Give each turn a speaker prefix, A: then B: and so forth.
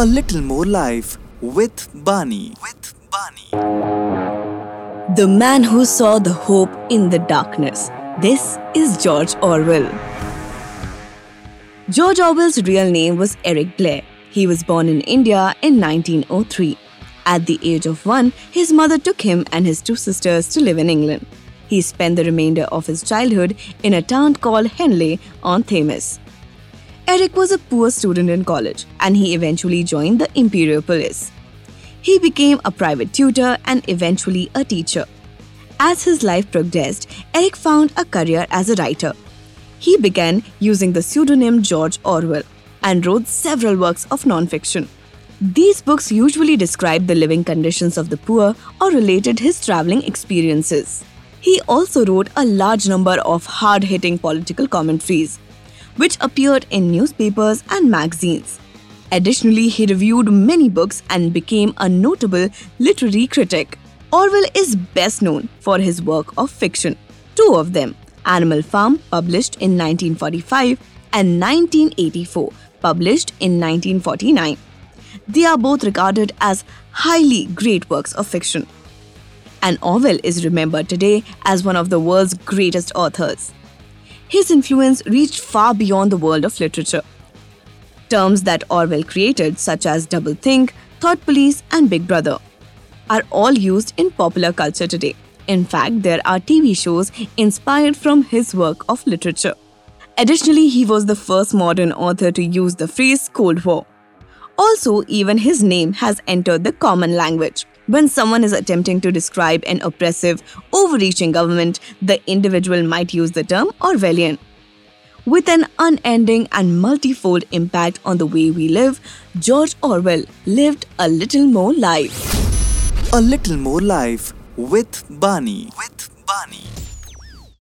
A: A little more life with Bani. With Bani.
B: The man who saw the hope in the darkness. This is George Orwell. George Orwell's real name was Eric Blair. He was born in India in 1903. At the age of one, his mother took him and his two sisters to live in England. He spent the remainder of his childhood in a town called Henley on Thames. Eric was a poor student in college and he eventually joined the Imperial Police. He became a private tutor and eventually a teacher. As his life progressed, Eric found a career as a writer. He began using the pseudonym George Orwell and wrote several works of non-fiction. These books usually described the living conditions of the poor or related his traveling experiences. He also wrote a large number of hard hitting political commentaries which appeared in newspapers and magazines. Additionally, he reviewed many books and became a notable literary critic. Orwell is best known for his work of fiction, two of them Animal Farm, published in 1945, and 1984, published in 1949. They are both regarded as highly great works of fiction. And Orwell is remembered today as one of the world's greatest authors his influence reached far beyond the world of literature. Terms that Orwell created, such as doublethink, thought police, and big brother, are all used in popular culture today. In fact, there are TV shows inspired from his work of literature. Additionally, he was the first modern author to use the phrase Cold War. Also, even his name has entered the common language. When someone is attempting to describe an oppressive, overreaching government, the individual might use the term Orwellian. With an unending and multifold impact on the way we live, George Orwell lived a little more life.
A: A little more life with Bani. With Bani.